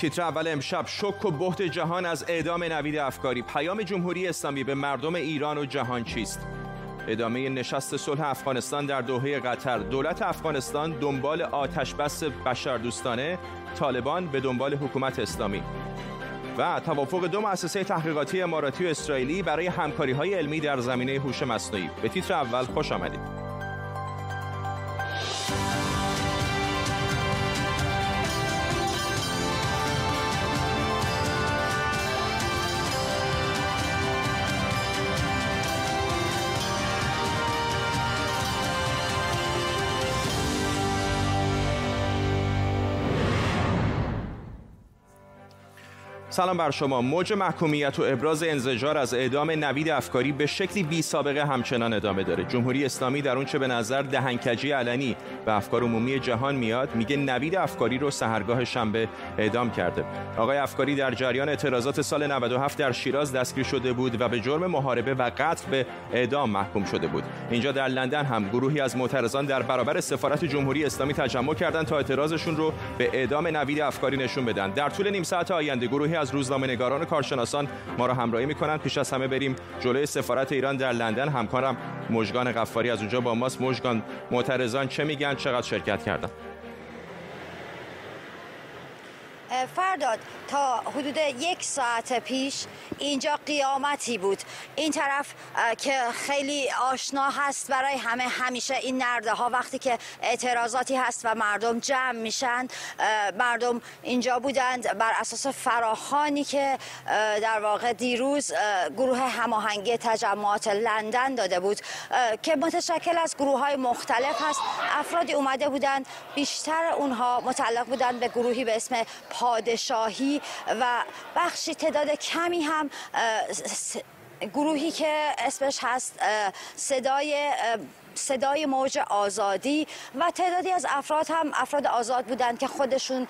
تیتر اول امشب شک و بحت جهان از اعدام نوید افکاری. پیام جمهوری اسلامی به مردم ایران و جهان چیست؟ ادامه نشست صلح افغانستان در دوحه قطر. دولت افغانستان دنبال آتش بس بشردوستانه طالبان به دنبال حکومت اسلامی. و توافق دو مؤسسه تحقیقاتی اماراتی و اسرائیلی برای همکاری های علمی در زمینه هوش مصنوعی. به تیتر اول خوش آمدید. سلام بر شما. موج محکومیت و ابراز انزجار از اعدام نوید افکاری به شکلی بی سابقه همچنان ادامه داره. جمهوری اسلامی در چه به نظر دهنکجی علنی به افکار عمومی جهان میاد میگه نوید افکاری رو سهرگاه شنبه اعدام کرده. آقای افکاری در جریان اعتراضات سال 97 در شیراز دستگیر شده بود و به جرم محاربه و قتل به اعدام محکوم شده بود. اینجا در لندن هم گروهی از معترضان در برابر سفارت جمهوری اسلامی تجمع کردند تا اعتراضشون رو به اعدام نوید افکاری نشون بدن. در طول نیم ساعت آینده گروهی از روزنامه نگاران و کارشناسان ما را همراهی می‌کنند. پیش از همه بریم جلوی سفارت ایران در لندن. همکارم مژگان قفاری از اونجا با ماست. مژگان معترضان چه میگن؟ چقدر شرکت کردن؟ فرداد تا حدود یک ساعت پیش اینجا قیامتی بود. این طرف که خیلی آشنا هست برای همه همیشه این نرده ها وقتی که اعتراضاتی هست و مردم جمع میشن مردم اینجا بودند بر اساس فراخانی که در واقع دیروز گروه هماهنگی تجمعات لندن داده بود که متشکل از گروه های مختلف هست. افرادی اومده بودند بیشتر اونها متعلق بودند به گروهی به اسم پادشاهی و بخشی تعداد کمی هم گروهی که اسمش هست صدای صدای موج آزادی و تعدادی از افراد هم افراد آزاد بودند که خودشون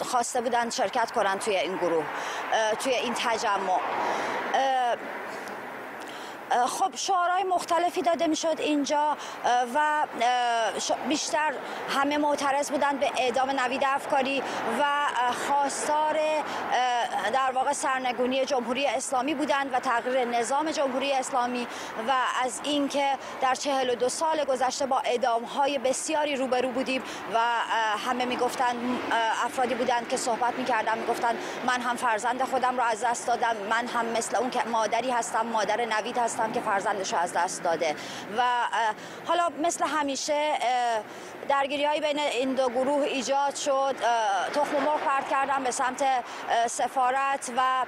خواسته بودند شرکت کنند توی این گروه توی این تجمع. خب شعارهای مختلفی داده می‌شد اینجا و بیشتر همه معترض بودند به اعدام نوید افکاری و خواستار در واقع سرنگونی جمهوری اسلامی بودند و تغییر نظام جمهوری اسلامی و از اینکه در 42 سال گذشته با اعدام های بسیاری روبرو بودیم و همه می‌گفتند افرادی بودند که صحبت می‌کردن می‌گفتند من هم فرزند خودم را از دست دادم من هم مثل اون که مادری هستم مادر نوید هستم که فرزندش از دست داده و حالا مثل همیشه درگیری هایی بین این دو گروه ایجاد شد تخم مرغ پرت کردن به سمت سفارت و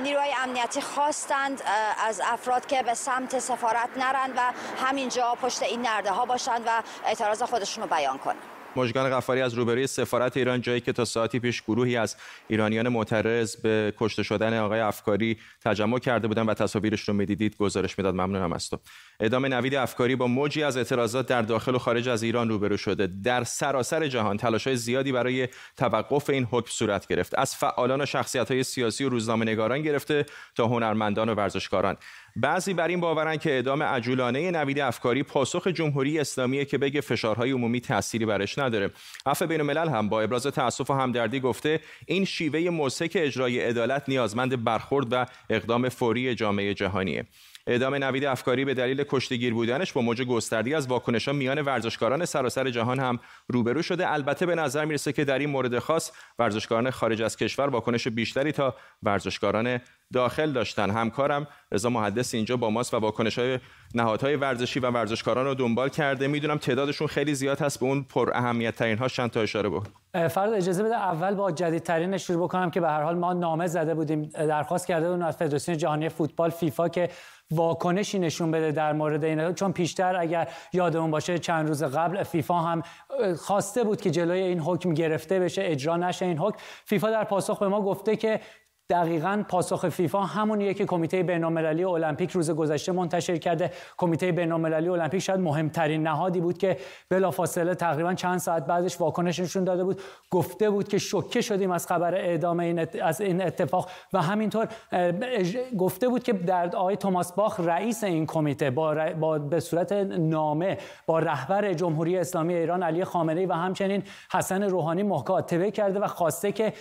نیروهای امنیتی خواستند از افراد که به سمت سفارت نرند و همینجا پشت این نرده ها باشند و اعتراض خودشون رو بیان کنند. مژگان غفاری از روبروی سفارت ایران جایی که تا ساعتی پیش گروهی از ایرانیان معترض به کشته شدن آقای افکاری تجمع کرده بودند و تصاویرش رو می‌دیدید گزارش می‌داد. ممنونم از تو. اعدام نوید افکاری با موجی از اعتراضات در داخل و خارج از ایران روبرو شده. در سراسر جهان تلاش‌های زیادی برای توقف این حکم صورت گرفت. از فعالان و شخصیت‌های سیاسی و روزنامه‌نگاران گرفته تا هنرمندان و ورزشکاران. بعضی بر این باورن که اعدام عجولانه نوید افکاری پاسخ جمهوری اسلامی که بگه فشارهای عمومی تأثیری برش نداره. عفو بین الملل هم با ابراز تأسف و همدردی گفته این شیوه موسک اجرای عدالت نیازمند برخورد و اقدام فوری جامعه جهانیه. اعدام نوید افکاری به دلیل کشتگیر بودنش با موج گستردی از واکنش‌ها میان ورزشکاران سراسر جهان هم روبرو شده. البته به نظر می‌رسه که در این مورد خاص ورزشکاران خارج از کشور واکنش بیشتری تا ورزشکاران داخل داشتن. همکارم رضا محدث اینجا با ماست و واکنش های نهادهای ورزشی و ورزشکاران رو دنبال کرده. می‌دونم تعدادشون خیلی زیاد هست به اون پر اهمیت ترین ها چند تا اشاره بود فرد اجازه بده اول با جدیدترین شروع بکنم که به هر حال ما نامه زده بودیم. درخواست کرده بودیم از فدراسیون جهانی فوتبال فیفا که واکنشی نشون بده در مورد این چون پیشتر اگر یادمون باشه چند روز قبل فیفا هم خواسته بود که جلوی این حکم گرفته بشه اجرا نشه این حکم. فیفا در پاسخ به ما گفته که دقیقا پاسخ فیفا همونیه که کمیته بین‌المللی المپیک روز گذشته منتشر کرده. کمیته بین‌المللی المپیک شاید مهمترین نهادی بود که بلافاصله تقریبا چند ساعت بعدش واکنش نشون داده بود. گفته بود که شوکه شدیم از خبر اعدام این از این اتفاق و همینطور گفته بود که در آقای توماس باخ رئیس این کمیته با, با به صورت نامه با رهبر جمهوری اسلامی ایران علی خامنه‌ای و همچنین حسن روحانی مکاتبه کرده و خواسته که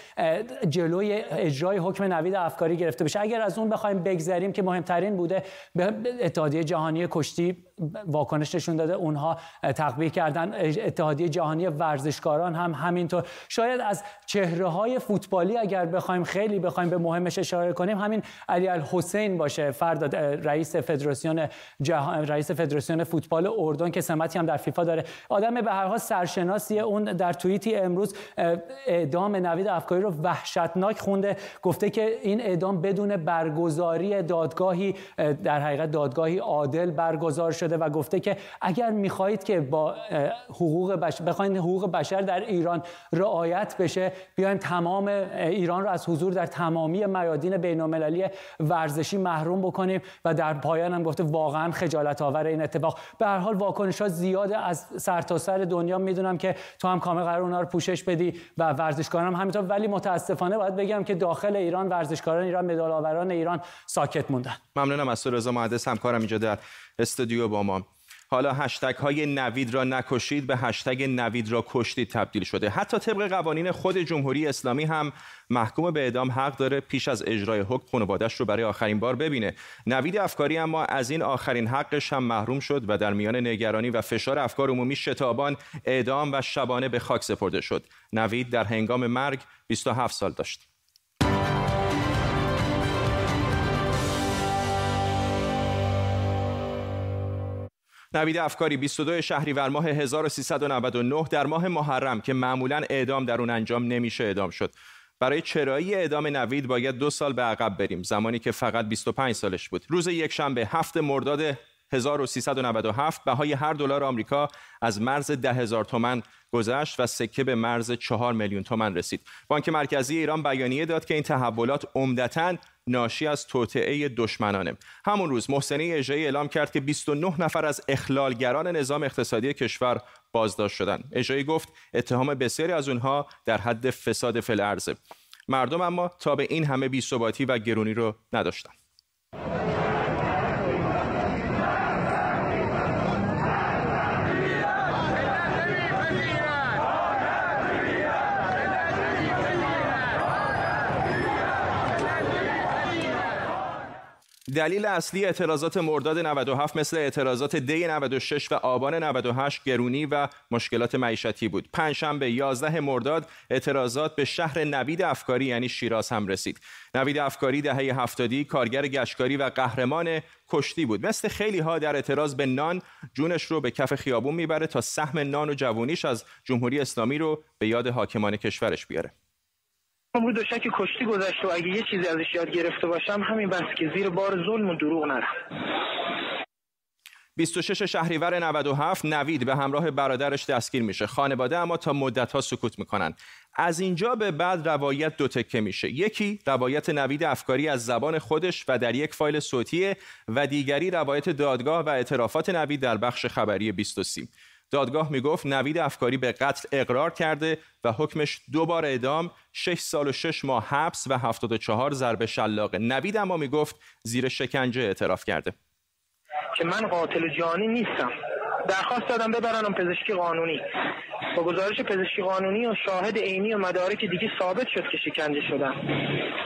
جلوی اجرای حکم نوید افکاری گرفته بشه. اگر از اون بخوایم بگذریم که مهمترین بوده به اتحادیه جهانی کشتی واکنش نشون داده. اونها تقبیه کردن اتحادیه جهانی ورزشکاران هم همینطور. شاید از چهره های فوتبالی اگر بخوایم خیلی بخوایم به مهمش اشاره کنیم همین علی الحسین باشه فرد رئیس فدراسیون جهان رئیس فدراسیون فوتبال اردن که سمتی هم در فیفا داره. آدم به هر حال سرشناسی اون در توییتی امروز اعدام نوید افکاری رو وحشتناک خونده. گفته که این اعدام بدون برگزاری دادگاهی در حقیقت دادگاهی عادل برگزار شده. و گفته که اگر می‌خواهید که با حقوق بشر بخواید حقوق بشر در ایران رعایت بشه بیایم تمام ایران رو از حضور در تمامی میادین بین‌المللی ورزشی محروم بکنیم و در پایان هم گفته واقعا خجالت آور این اتفاق. به هر حال واکنش ها زیاده از سرتاسر سر دنیا. می‌دونم که تو هم کامل قرار اونها رو پوشش بدی و ورزشکاران هم همینطور. ولی متاسفانه باید بگم که داخل ایران ورزشکاران ایران مدال آوران ایران ساکت موندن. ممنونم از تو رضا مهندس. همکارم اینجا در استودیو با ما. حالا هشتگ های نوید را نکشید به هشتگ نوید را کشتید تبدیل شده. حتی طبق قوانین خود جمهوری اسلامی هم محکوم به اعدام حق داره پیش از اجرای حکم خانوادش رو برای آخرین بار ببینه. نوید افکاری اما از این آخرین حقش هم محروم شد و در میان نگرانی و فشار افکار عمومی شتابان اعدام و شبانه به خاک سپرده شد. نوید در هنگام مرگ 27 سال داشت. نوید افکاری 22 شهریور ماه 1399 در ماه محرم که معمولا اعدام در اون انجام نمیشه اعدام شد برای چرایی اعدام نوید باید دو سال به عقب بریم زمانی که فقط 25 سالش بود روز یکشنبه هفت مرداد 1397 بهای هر دلار آمریکا از مرز ده هزار تومن گذشت و سکه به مرز چهار میلیون تومن رسید. بانک مرکزی ایران بیانیه داد که این تحولات عمدتا ناشی از توطعه دشمنانه. همون روز محسنی اژه‌ای اعلام کرد که 29 نفر از اخلالگران نظام اقتصادی کشور بازداشت شدند. اژه‌ای گفت اتهام بسیاری از اونها در حد فساد فل مردم اما تا به این همه بی‌ثباتی و گرونی رو نداشتند. دلیل اصلی اعتراضات مرداد 97 مثل اعتراضات دی 96 و آبان 98 گرونی و مشکلات معیشتی بود. پنجشنبه 11 مرداد اعتراضات به شهر نوید افکاری یعنی شیراز هم رسید. نوید افکاری دهه هفتادی کارگر گشتکاری و قهرمان کشتی بود. مثل خیلی ها در اعتراض به نان جونش رو به کف خیابون می‌بره تا سهم نان و جوونیش از جمهوری اسلامی رو به یاد حاکمان کشورش بیاره. عمر که کشتی گذشت و اگه یه چیزی ازش یاد گرفته باشم همین بس که زیر بار ظلم و دروغ نرم 26 شهریور 97 نوید به همراه برادرش دستگیر میشه. خانواده اما تا مدت ها سکوت می‌کنن. از اینجا به بعد روایت دو تکه میشه. یکی روایت نوید افکاری از زبان خودش و در یک فایل صوتی و دیگری روایت دادگاه و اعترافات نوید در بخش خبری 23 دادگاه می‌گفت نوید افکاری به قتل اقرار کرده و حکمش دو بار اعدام 6 سال و 6 ماه حبس و 74 ضربه شلاقه نوید اما می‌گفت زیر شکنجه اعتراف کرده. که من قاتل جانی نیستم. درخواست دادم ببرنم پزشکی قانونی. با گزارش پزشکی قانونی و شاهد عینی و مدارک دیگه ثابت شد که شکنجه شدم.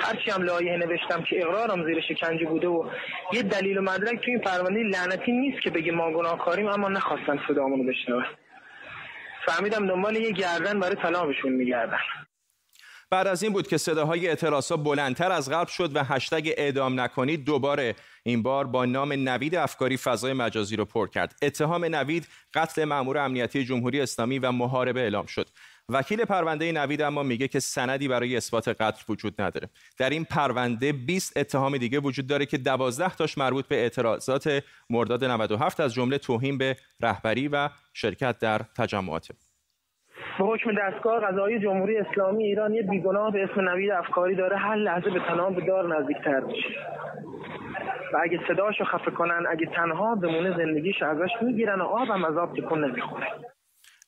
هرچی هم لایحه نوشتم که اقرارم زیر شکنجه بوده و یه دلیل و مدرک توی این پرونده لعنتی نیست که بگه ما گناهکاریم اما نخواستن صدامونو بشنون. فهمیدم دنبال یه گردن برای طلاقشون میگردن. بعد از این بود که صداهای اعتراضا بلندتر از قبل شد و هشتگ اعدام نکنید دوباره این بار با نام نوید افکاری فضای مجازی رو پر کرد. اتهام نوید قتل مامور امنیتی جمهوری اسلامی و محاربه اعلام شد. وکیل پرونده نوید اما میگه که سندی برای اثبات قتل وجود نداره. در این پرونده 20 اتهام دیگه وجود داره که 12 تاش مربوط به اعتراضات مرداد 97 از جمله توهین به رهبری و شرکت در تجمعات. به حکم دستگاه قضایی جمهوری اسلامی ایران یه بیگناه به اسم نوید افکاری داره. هر لحظه به تناب به دار نزدیکتر میشه. و اگه صداشو خفه کنن اگه تنها بمونه زندگیش ازش می‌گیرن و آبم از آب تکون نمی‌خوره.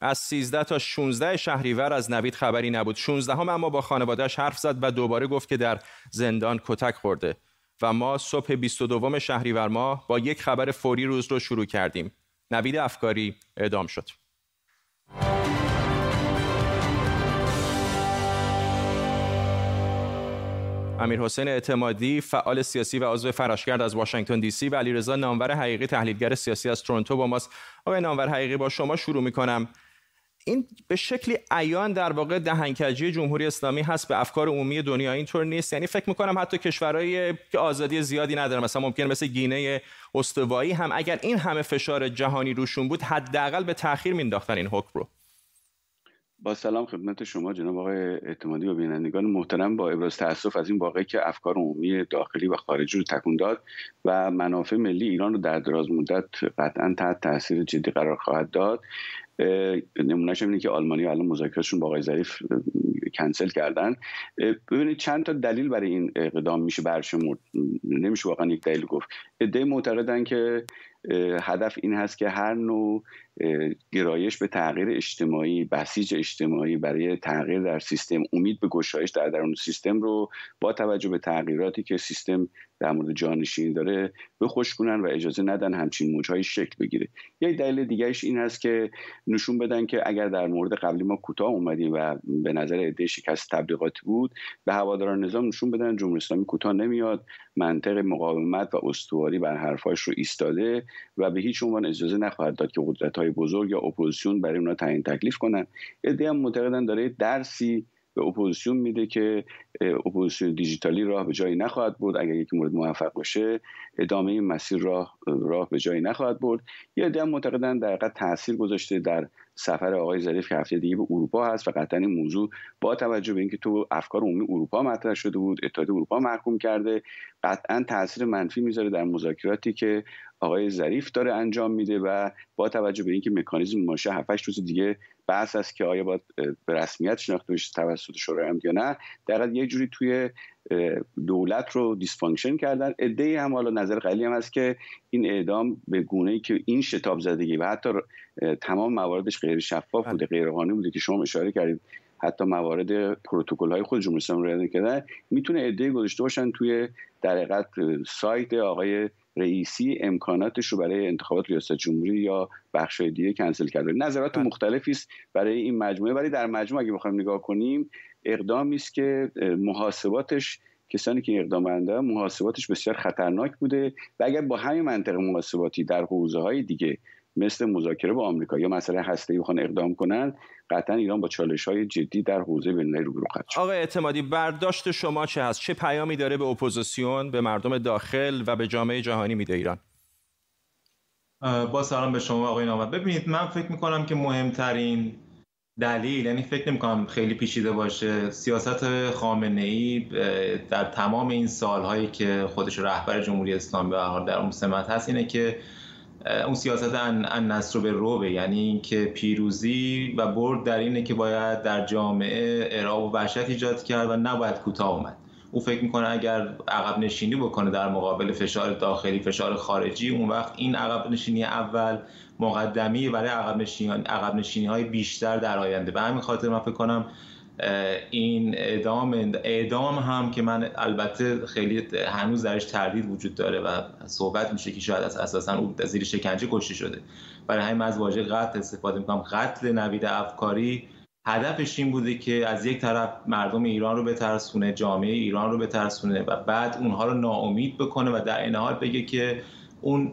از 13 تا 16 شهریور از نوید خبری نبود. 16 هم اما با خانوادهش حرف زد و دوباره گفت که در زندان کتک خورده. و ما صبح 22 شهریور ماه با یک خبر فوری روز رو شروع کردیم. نوید افکاری اعدام شد. امیر حسین اعتمادی فعال سیاسی و عضو فراشگرد از واشنگتن دی سی و علیرضا نامور حقیقی تحلیلگر سیاسی از تورنتو با ماست. آقای نامور حقیقی با شما شروع می‌کنم. این به شکلی عیان در واقع دهنکجی جمهوری اسلامی هست به افکار عمومی دنیا اینطور نیست. یعنی فکر می‌کنم حتی کشورهایی که آزادی زیادی ندارن مثلا ممکن مثل گینه استوایی هم اگر این همه فشار جهانی روشون بود حداقل به تاخیر مینداختن این حکم رو. با سلام خدمت شما جناب آقای اعتمادی و بینندگان. محترم با ابراز تاسف از این واقعی که افکار عمومی داخلی و خارجی رو تکون داد و منافع ملی ایران رو در دراز مدت قطعا تحت تاثیر جدی قرار خواهد داد. نمونهش اینه که آلمانی الان مذاکراتشون با آقای ظریف کنسل کردن. ببینید چند تا دلیل برای این اقدام میشه برشمرد. نمیشه واقعا یک دلیل گفت. ایده معتقدن که هدف این هست که هر نوع گرایش به تغییر اجتماعی بسیج اجتماعی برای تغییر در سیستم امید به گشایش در درون سیستم رو با توجه به تغییراتی که سیستم در مورد جانشینی داره خوش کنن و اجازه ندن همچین موجهایی شکل بگیره. یک دلیل دیگرش این هست که نشون بدن که اگر در مورد قبلی ما کوتاه اومدیم و به نظر عده شکست تبلیغاتی بود به هواداران نظام نشون بدن جمهوری اسلامی کوتاه نمیاد منطق مقاومت و استواری بر حرفاش رو ایستاده و به هیچ عنوان اجازه نخواهد داد که قدرت های بزرگ یا اپوزیسیون برای اونا تعیین تکلیف کنن یه عده هم معتقدن داره درسی به اپوزیسیون میده که اپوزیسیون دیجیتالی راه به جایی نخواهد برد. اگر یکی مورد موفق باشه ادامه این مسیر راه راه به جایی نخواهد برد. یه عده معتقدن در حقیقت تاثیر گذاشته در سفر آقای ظریف که هفته دیگه به اروپا هست و قطعا این موضوع با توجه به اینکه تو افکار عمومی اروپا مطرح شده بود اتحادیه اروپا محکوم کرده قطعا تاثیر منفی می‌ذاره در مذاکراتی که آقای ظریف داره انجام میده و با توجه به اینکه مکانیزم ماشه 7 روز دیگه بحث است که آیا باید به رسمیت شناخته بشه توسط شورای امنیت یا نه. در یه جوری توی دولت رو dysfunction کردن. یه عده هم حالا نظر قلی هم هست که این اعدام به گونه ای که این شتاب زدگی و حتی تمام مواردش غیر شفاف بوده غیر قانونی بوده که شما اشاره کردید. حتی موارد پروتکل های خود جمهوری اسلامی رو کردن. می‌تونه ایده گذاشته باشن توی در سایت آقای رئیسی امکاناتش رو برای انتخابات ریاست جمهوری یا بخش دیگه کنسل کرده نظرات بله. مختلفی است برای این مجموعه. ولی در مجموعه اگه بخوایم نگاه کنیم اقدامی است که محاسباتش کسانی که اقدام انده محاسباتش بسیار خطرناک بوده. و اگر با همین منطق محاسباتی در حوزه های دیگه مثل مذاکره با آمریکا. یا مسئله هسته‌ای بخوان اقدام کنن قطعا ایران با چالش های جدی در حوزه بین‌المللی روبرو خواهد شد. آقای اعتمادی برداشت شما چه هست؟ چه پیامی داره به اپوزیسیون به مردم داخل و به جامعه جهانی میده ایران؟ با سلام به شما آقای نامت ببینید من فکر می‌کنم که مهمترین دلیل یعنی فکر نمی کنم خیلی پیچیده باشه سیاست خامنه ای در تمام این سالهایی که خودش رهبر جمهوری اسلامی به در اون سمت هست اینه که اون سیاست ان, نصر به روبه یعنی اینکه پیروزی و برد در اینه که باید در جامعه ارعاب و وحشت ایجاد کرد و نباید کوتاه اومد. او فکر می‌کنه اگر عقب نشینی بکنه در مقابل فشار داخلی فشار خارجی اون وقت این عقب نشینی اول مقدمی برای عقب نشینی, عقب نشینی های بیشتر در آینده. به همین خاطر من فکر کنم این اعدام اعدام هم که من البته خیلی هنوز درش تردید وجود داره و صحبت میشه که شاید از اساسا او زیر شکنجه کشته شده. برای همین از واژه قتل استفاده می‌کنم. قتل نوید افکاری هدفش این بوده که از یک طرف مردم ایران رو بترسونه جامعه ایران رو بترسونه و بعد اونها رو ناامید بکنه و در این حال بگه که اون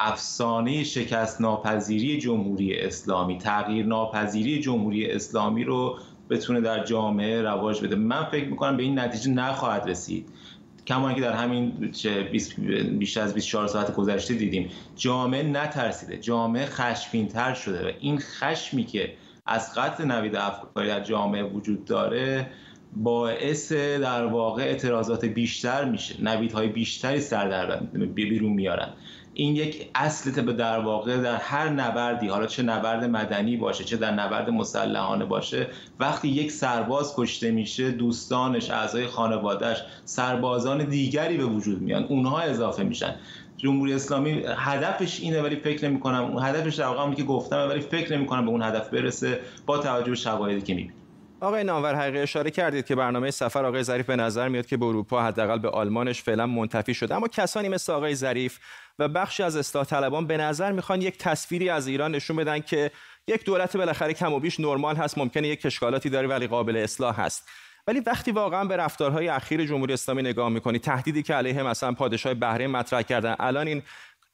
افسانه شکست ناپذیری جمهوری اسلامی تغییر ناپذیری جمهوری اسلامی رو بتونه در جامعه رواج بده. من فکر می‌کنم به این نتیجه نخواهد رسید. کما که در همین بیش از 24 ساعت گذشته دیدیم جامعه نترسیده. جامعه خشمگین‌تر شده و این خشمی که از قتل نوید افکاری در جامعه وجود داره باعث در واقع اعتراضات بیشتر میشه. نویدهای بیشتری سر در بیرون میارن. این یک اصل به در واقع در هر نبردی حالا چه نبرد مدنی باشه چه در نبرد مسلحانه باشه وقتی یک سرباز کشته میشه دوستانش اعضای خانوادهش سربازان دیگری به وجود میان اونها اضافه میشن. جمهوری اسلامی هدفش اینه ولی فکر نمی کنم هدفش در واقع که گفتم ولی فکر نمی کنم به اون هدف برسه با توجه به شواهدی که می‌بینیم. آقای نامور حقیقی اشاره کردید که برنامه سفر آقای ظریف به نظر میاد که به اروپا حداقل به آلمانش فعلا منتفی شده. اما کسانی مثل آقای ظریف و بخشی از اصلاح طلبان به نظر می‌خوان یک تصویری از ایران نشون بدن که یک دولت بالاخره کم و بیش نرمال هست ممکنه یک اشکالاتی داره ولی قابل اصلاح هست. ولی وقتی واقعا به رفتارهای اخیر جمهوری اسلامی نگاه می‌کنی تهدیدی که علیه مثلا پادشاه بحرین مطرح کردن الان این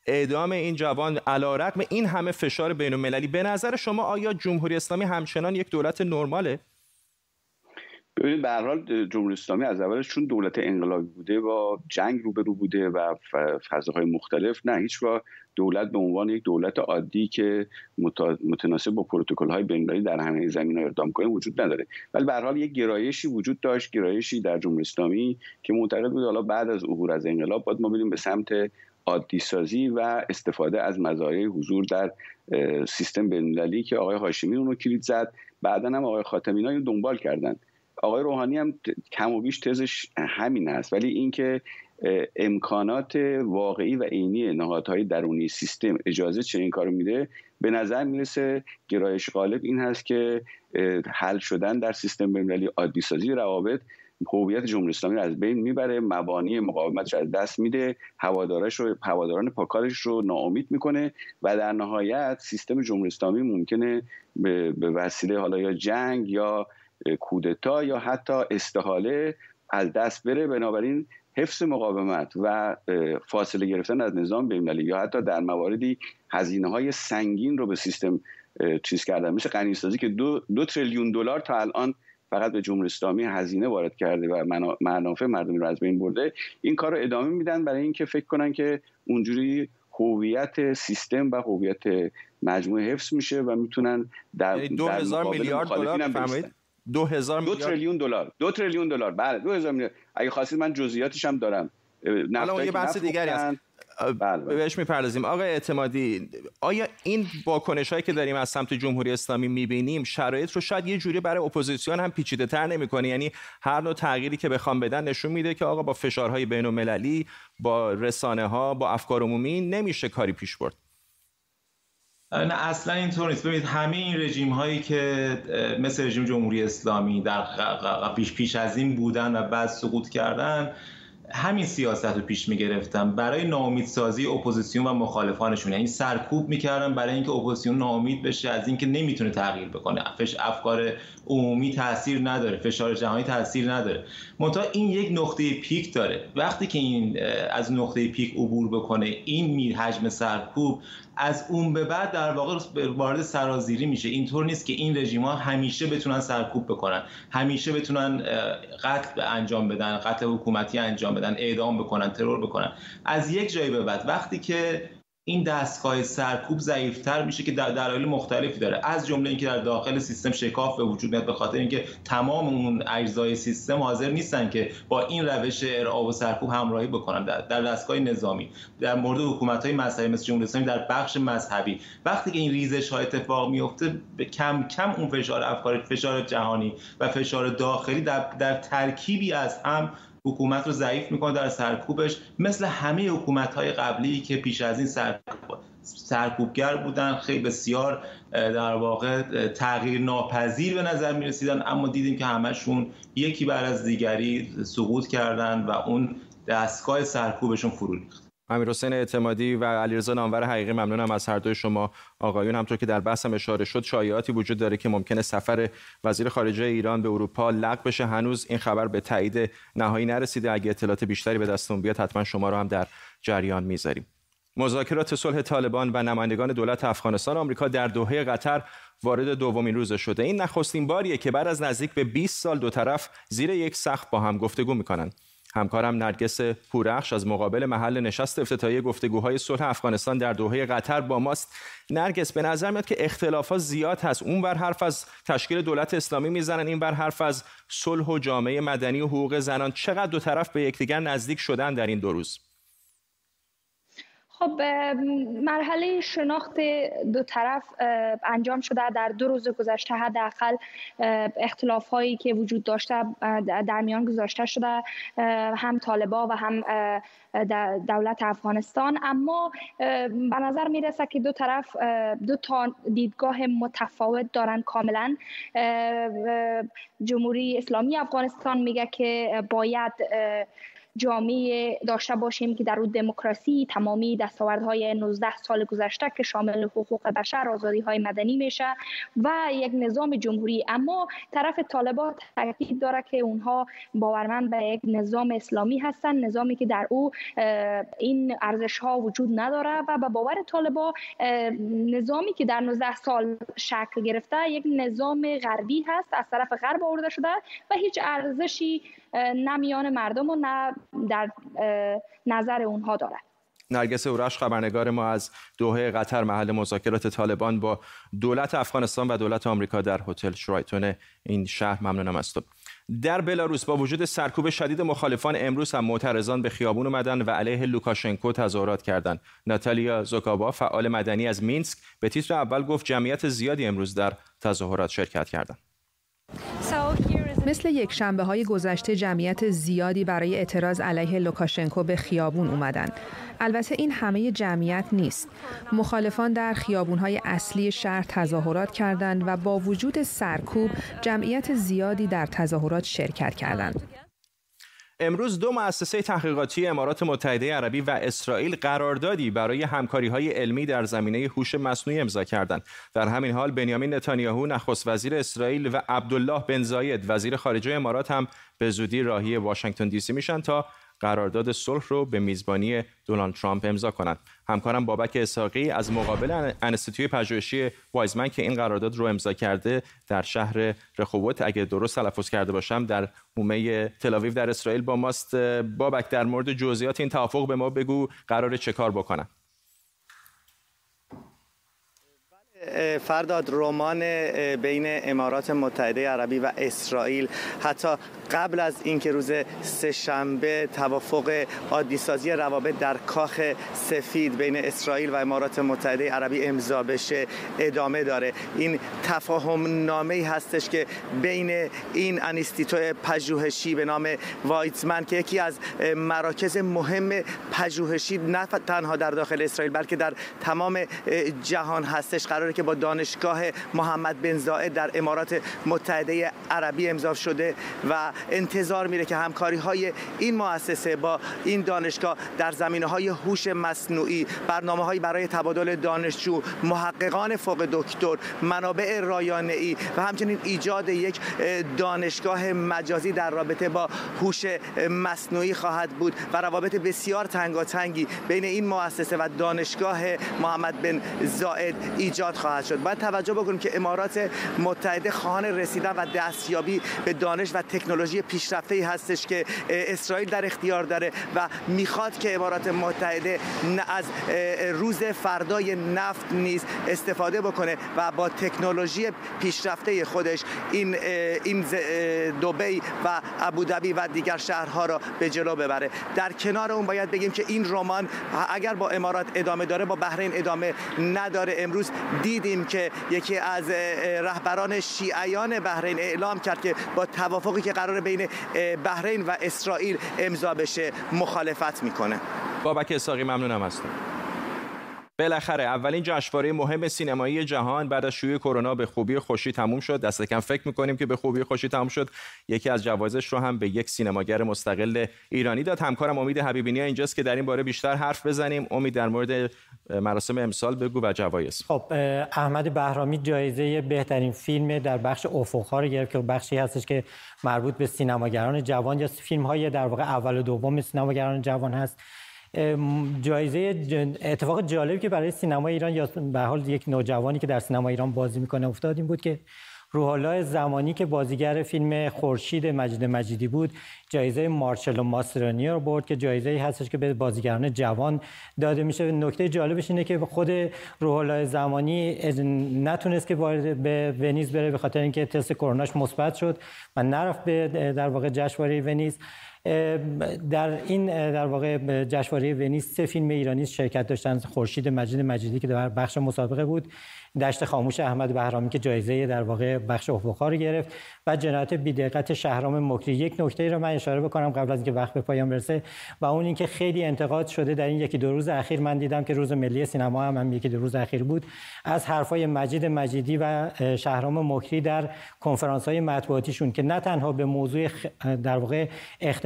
اعدام این جوان علیرغم این همه فشار بین المللی به نظر شما آیا جمهوری اسلامی همچنان یک دولت نرماله؟ ببینید به هر حال جمهوری اسلامی از اولش چون دولت انقلابی بوده با جنگ روبرو بوده و فضاهای مختلف نه هیچ با دولت به عنوان یک دولت عادی که متناسب با پروتکل های بین‌المللی در همه زمین ها اقدام کنه وجود نداره. ولی به هر حال یک گرایشی وجود داشت گرایشی در جمهوری اسلامی که معتقد بود حالا بعد از عبور از انقلاب باید ما بریم به سمت عادی سازی و استفاده از مزایای حضور در سیستم بین‌المللی که آقای هاشمی اون رو کلید زد. بعدا هم آقای خاتمی دنبال کردن. آقای روحانی هم کم و بیش تزش همین است. ولی اینکه امکانات واقعی و عینی نهادهای درونی سیستم اجازه چنین کارو میده به نظر می‌رسه گرایش غالب این هست که حل شدن در سیستم بین‌المللی عادی سازی روابط هویت جمهوری اسلامی رو از بین می‌بره مبانی مقاومتش از دست میده هوادارش رو هواداران پاکارش رو ناامید می‌کنه و در نهایت سیستم جمهوری اسلامی ممکنه به وسیله حالا یا جنگ یا کودتا یا حتی استحاله از دست بره. بنابراین حفظ مقاومت و فاصله گرفتن از نظام بین‌المللی یا حتی در مواردی هزینه های سنگین رو به سیستم چیز کردن. مثل غنیسازی که دو, دو تریلیون دلار تا الان فقط به جمهوری اسلامی هزینه وارد کرده و منافع مردمی رو از بین برده. این کار رو ادامه میدن برای اینکه فکر کنن که اونجوری هویت سیستم و هویت مجموعه حفظ میشه و می‌تونن در یعنی دو هزار میلیارد دلار دو هزار دو تریلیون دلار. دو تریلیون دلار. بله دو هزار میلیارد. اگه خواستید من جزئیاتش هم دارم. حالا یه بحث دیگری هست. بله, بله. بهش می‌پردازیم. آقای اعتمادی آیا این واکنش هایی که داریم از سمت جمهوری اسلامی می‌بینیم شرایط رو شاید یه جوری برای اپوزیسیون هم پیچیده تر نمی‌کنه؟ یعنی هر نوع تغییری که بخوام بدن نشون میده که آقا با فشارهای بین المللی با رسانه ها با افکار عمومی نمیشه کاری پیش برد. نه اصلا اینطور نیست. ببینید همه این رژیم هایی که مثل رژیم جمهوری اسلامی در پیش پیش از این بودن و بعد سقوط کردن همین سیاست رو پیش می‌گرفتن. برای ناامیدسازی اپوزیسیون و مخالفانشون. یعنی سرکوب می‌کردن برای اینکه اپوزیسیون ناامید بشه از اینکه نمی‌تونه تغییر بکنه. فش افکار عمومی تاثیر نداره. فشار جهانی تاثیر نداره. منتها این یک نقطه پیک داره. وقتی که این از نقطه پیک عبور بکنه این میر حجم سرکوب از اون به بعد در واقع وارد سرازیری میشه. اینطور نیست که این رژیم ها همیشه بتونن سرکوب بکنن همیشه بتونن قتل انجام بدن قتل حکومتی انجام بدن اعدام بکنن ترور بکنن. از یک جایی به بعد وقتی که این دستگاه سرکوب ضعیفتر میشه که دلایل مختلفی داره. از جمله اینکه در داخل سیستم شکاف به وجود میاد به خاطر اینکه تمام اون اجزای سیستم حاضر نیستن که با این روش ارعاب و سرکوب همراهی بکنن. در دستگاه نظامی در مورد حکومت های مذهبی مثل جمهوری اسلامی در بخش مذهبی. وقتی که این ریزش ها اتفاق میفته کم کم اون فشار افکار فشار جهانی و فشار داخلی در, در ترکیبی از هم حکومت رو ضعیف می‌کنه در سرکوبش مثل همه حکومت های قبلی که پیش از این سرکوب سرکوبگر بودن خیلی بسیار در واقع تغییر ناپذیر به نظر می رسیدن اما دیدیم که همشون یکی بعد از دیگری سقوط کردن و اون دستگاه سرکوبشون فرو ریخت. امیر حسین اعتمادی و علیرضا نامور حقیقی ممنونم از هر دوی شما. آقایون همطور که در بحثم اشاره شد شایعاتی وجود داره که ممکنه سفر وزیر خارجه ایران به اروپا لغو بشه. هنوز این خبر به تایید نهایی نرسیده. اگه اطلاعات بیشتری به دستمون بیاد حتما شما رو هم در جریان می‌ذاریم. مذاکرات صلح طالبان و نمایندگان دولت افغانستان آمریکا در دوحه قطر وارد دومین روز شده. این نخستین باریه که بعد از نزدیک به 20 سال دو طرف زیر یک سقف با هم گفتگو می‌کنن. همکارم نرگس پورخش از مقابل محل نشست افتتاحیه گفتگوهای صلح افغانستان در دوحه قطر با ماست. نرگس به نظر میاد که اختلافات زیاد هست. اون بر حرف از تشکیل دولت اسلامی می‌زنن این بر حرف از صلح و جامعه مدنی و حقوق زنان. چقدر دو طرف به یکدیگر نزدیک شدن در این دو روز؟ خب مرحله شناخت دو طرف انجام شده در دو روز گذشته حداقل اختلاف هایی که وجود داشته در میان گذاشته شده هم طالبا و هم دولت افغانستان. اما به نظر می‌رسه که دو طرف دو تا دیدگاه متفاوت دارن کاملا. جمهوری اسلامی افغانستان میگه که باید جامعه داشته باشیم که در او دموکراسی تمامی دستاوردهای 19 سال گذشته که شامل حقوق بشر آزادی های مدنی میشه و یک نظام جمهوری. اما طرف طالبان تاکید داره که اونها باورمند به یک نظام اسلامی هستند نظامی که در او این ارزش ها وجود نداره و به باور طالبان نظامی که در 19 سال شکل گرفته یک نظام غربی هست از طرف غرب آورده شده و هیچ ارزشی نه میان مردم و نه در نظر اونها دارد نرگس اورش خبرنگار ما از دوحه قطر محل مذاکرات طالبان با دولت افغانستان و دولت آمریکا در هتل شرایتون این شهر ممنونم از تو در بلاروس با وجود سرکوب شدید مخالفان امروز هم معترضان به خیابون اومدن و علیه لوکاشنکو تظاهرات کردند. ناتالیا زوکابا فعال مدنی از مینسک به تیتر اول گفت جمعیت زیادی امروز در تظاهرات شرکت کردند. مثل یک شنبه های گذشته جمعیت زیادی برای اعتراض علیه لوکاشنکو به خیابون اومدن. البته این همه جمعیت نیست. مخالفان در خیابون های اصلی شهر تظاهرات کردند و با وجود سرکوب جمعیت زیادی در تظاهرات شرکت کردند. امروز دو مؤسسه تحقیقاتی امارات متحده عربی و اسرائیل قراردادی برای همکاری های علمی در زمینه هوش مصنوعی امضا کردند. در همین حال بنیامین نتانیاهو نخست وزیر اسرائیل و عبدالله بن زاید وزیر خارجه امارات هم به زودی راهی واشنگتن دی سی میشن تا قرارداد صلح رو به میزبانی دونالد ترامپ امضا کنند همکارم بابک اساقی از مقابل انستیتوی پژوهشی وایزمن که این قرارداد رو امضا کرده در شهر رخوت اگه درست تلفظ کرده باشم در حومه تلاویو در اسرائیل با ماست. بابک در مورد جزئیات این توافق به ما بگو قرار چه کار بکنن فرداد رمان بین امارات متحده عربی و اسرائیل. حتی قبل از اینکه روز سهشنبه توافق عادیسازی روابط در کاخ سفید بین اسرائیل و امارات متحده عربی امضا بشه ادامه داره. این تفاهم نامه هستش که بین این انیستیتو پژوهشی به نام وایتمن که یکی از مراکز مهم پژوهشی نه تنها در داخل اسرائیل بلکه در تمام جهان هستش قرار که با دانشگاه محمد بن زاید در امارات متحده عربی امضا شده و انتظار میره که همکاری های این مؤسسه با این دانشگاه در زمینه های هوش مصنوعی برنامه هایی برای تبادل دانشجو محققان فوق دکتر منابع رایانه ای و همچنین ایجاد یک دانشگاه مجازی در رابطه با هوش مصنوعی خواهد بود و روابط بسیار تنگاتنگی بین این مؤسسه و دانشگاه محمد بن زاید ایجاد خواهد شد. باید توجه بکنیم که امارات متحده خواهان رسیدن و دستیابی به دانش و تکنولوژی پیشرفته هستش که اسرائیل در اختیار داره و می‌خواد که امارات متحده از روز فردای نفت نیز استفاده بکنه و با تکنولوژی پیشرفته خودش این این دبی و ابودبی و دیگر شهرها را به جلو ببره. در کنار اون باید بگیم که این رمان اگر با امارات ادامه داره با بحرین ادامه نداره. امروز دیدیم که یکی از رهبران شیعیان بحرین اعلام کرد که با توافقی که قرار بین بحرین و اسرائیل امضا بشه مخالفت می‌کنه. بابک اساقی ممنونم هستم. بالاخره اولین جشنواره مهم سینمایی جهان بعد از شیوع کرونا به خوبی خوشی تموم شد. دست کم فکر می‌کنیم که به خوبی خوشی تموم شد. یکی از جوایزش رو هم به یک سینماگر مستقل ایرانی داد. همکارم امید حبیبی اینجاست که در این باره بیشتر حرف بزنیم. امید در مورد مراسم امسال بگو و جوایز. خب احمد بهرامی جایزه بهترین فیلم در بخش افقها رو گرفت که بخشی هستش که مربوط به سینماگران جوان یا فیلم های در واقع اول و دوم سینماگران جوان هست. جایزه اتفاق جالبی که برای سینما ایران یا به حال یک نوجوانی که در سینما ایران بازی می‌کنه افتاد این بود که روحالله زمانی که بازیگر فیلم خورشید مجید مجیدی بود جایزه مارشلو ماسترانی رو برد که جایزه ای هستش که به بازیگران جوان داده میشه. نکته جالبش اینه که خود روحالله زمانی نتونست که وارد به ونیز بره به خاطر اینکه تست کروناش مثبت شد و نرفت به در واقع جشنواره ونیز. در این در واقع جشنواره ونیز سه فیلم ایرانی شرکت داشتن خورشید مجید مجیدی که در بخش مسابقه بود دشت خاموش احمد بهرامی که جایزه در واقع بخش افقا گرفت و جنایت بیدقت شهرام مکری. یک نکته ای رو من اشاره بکنم قبل از اینکه وقت به پایان برسه و اون اینکه خیلی انتقاد شده در این یکی دو روز اخیر. من دیدم که روز ملی سینما هم, هم یکی دو روز اخیر بود. از حرفای مجید مجیدی و شهرام مکری در کنفرانس های مطبوعاتیشون که نه تنها به موضوع در واقع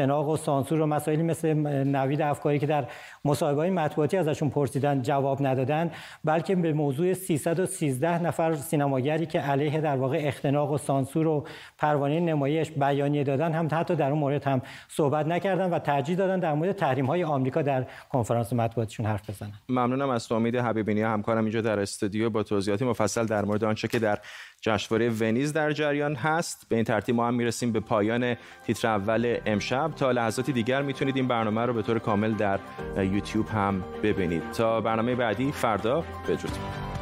اختناق و سانسور و مسائلی مثل نوید افکاری که در مصاحبه های مطبوعاتی ازشون پرسیدن جواب ندادن بلکه به موضوع 313 نفر سینماگری که علیه در واقع اختناق و سانسور و پروانه نمایش بیانیه دادن هم حتی در اون مورد هم صحبت نکردن و ترجیح دادن در مورد تحریم های آمریکا در کنفرانس مطبوعاتیشون حرف بزنن. ممنونم از امید حبیبینی همکارم اینجا در استودیو با توضیحاتی مفصل در مورد آنچه که در جشنواره ونیز در جریان هست. به این ترتیب ما هم می‌رسیم به پایان تیتر اول امشب. تا لحظاتی دیگر می‌تونید این برنامه رو به طور کامل در یوتیوب هم ببینید. تا برنامه بعدی فردا بدرود.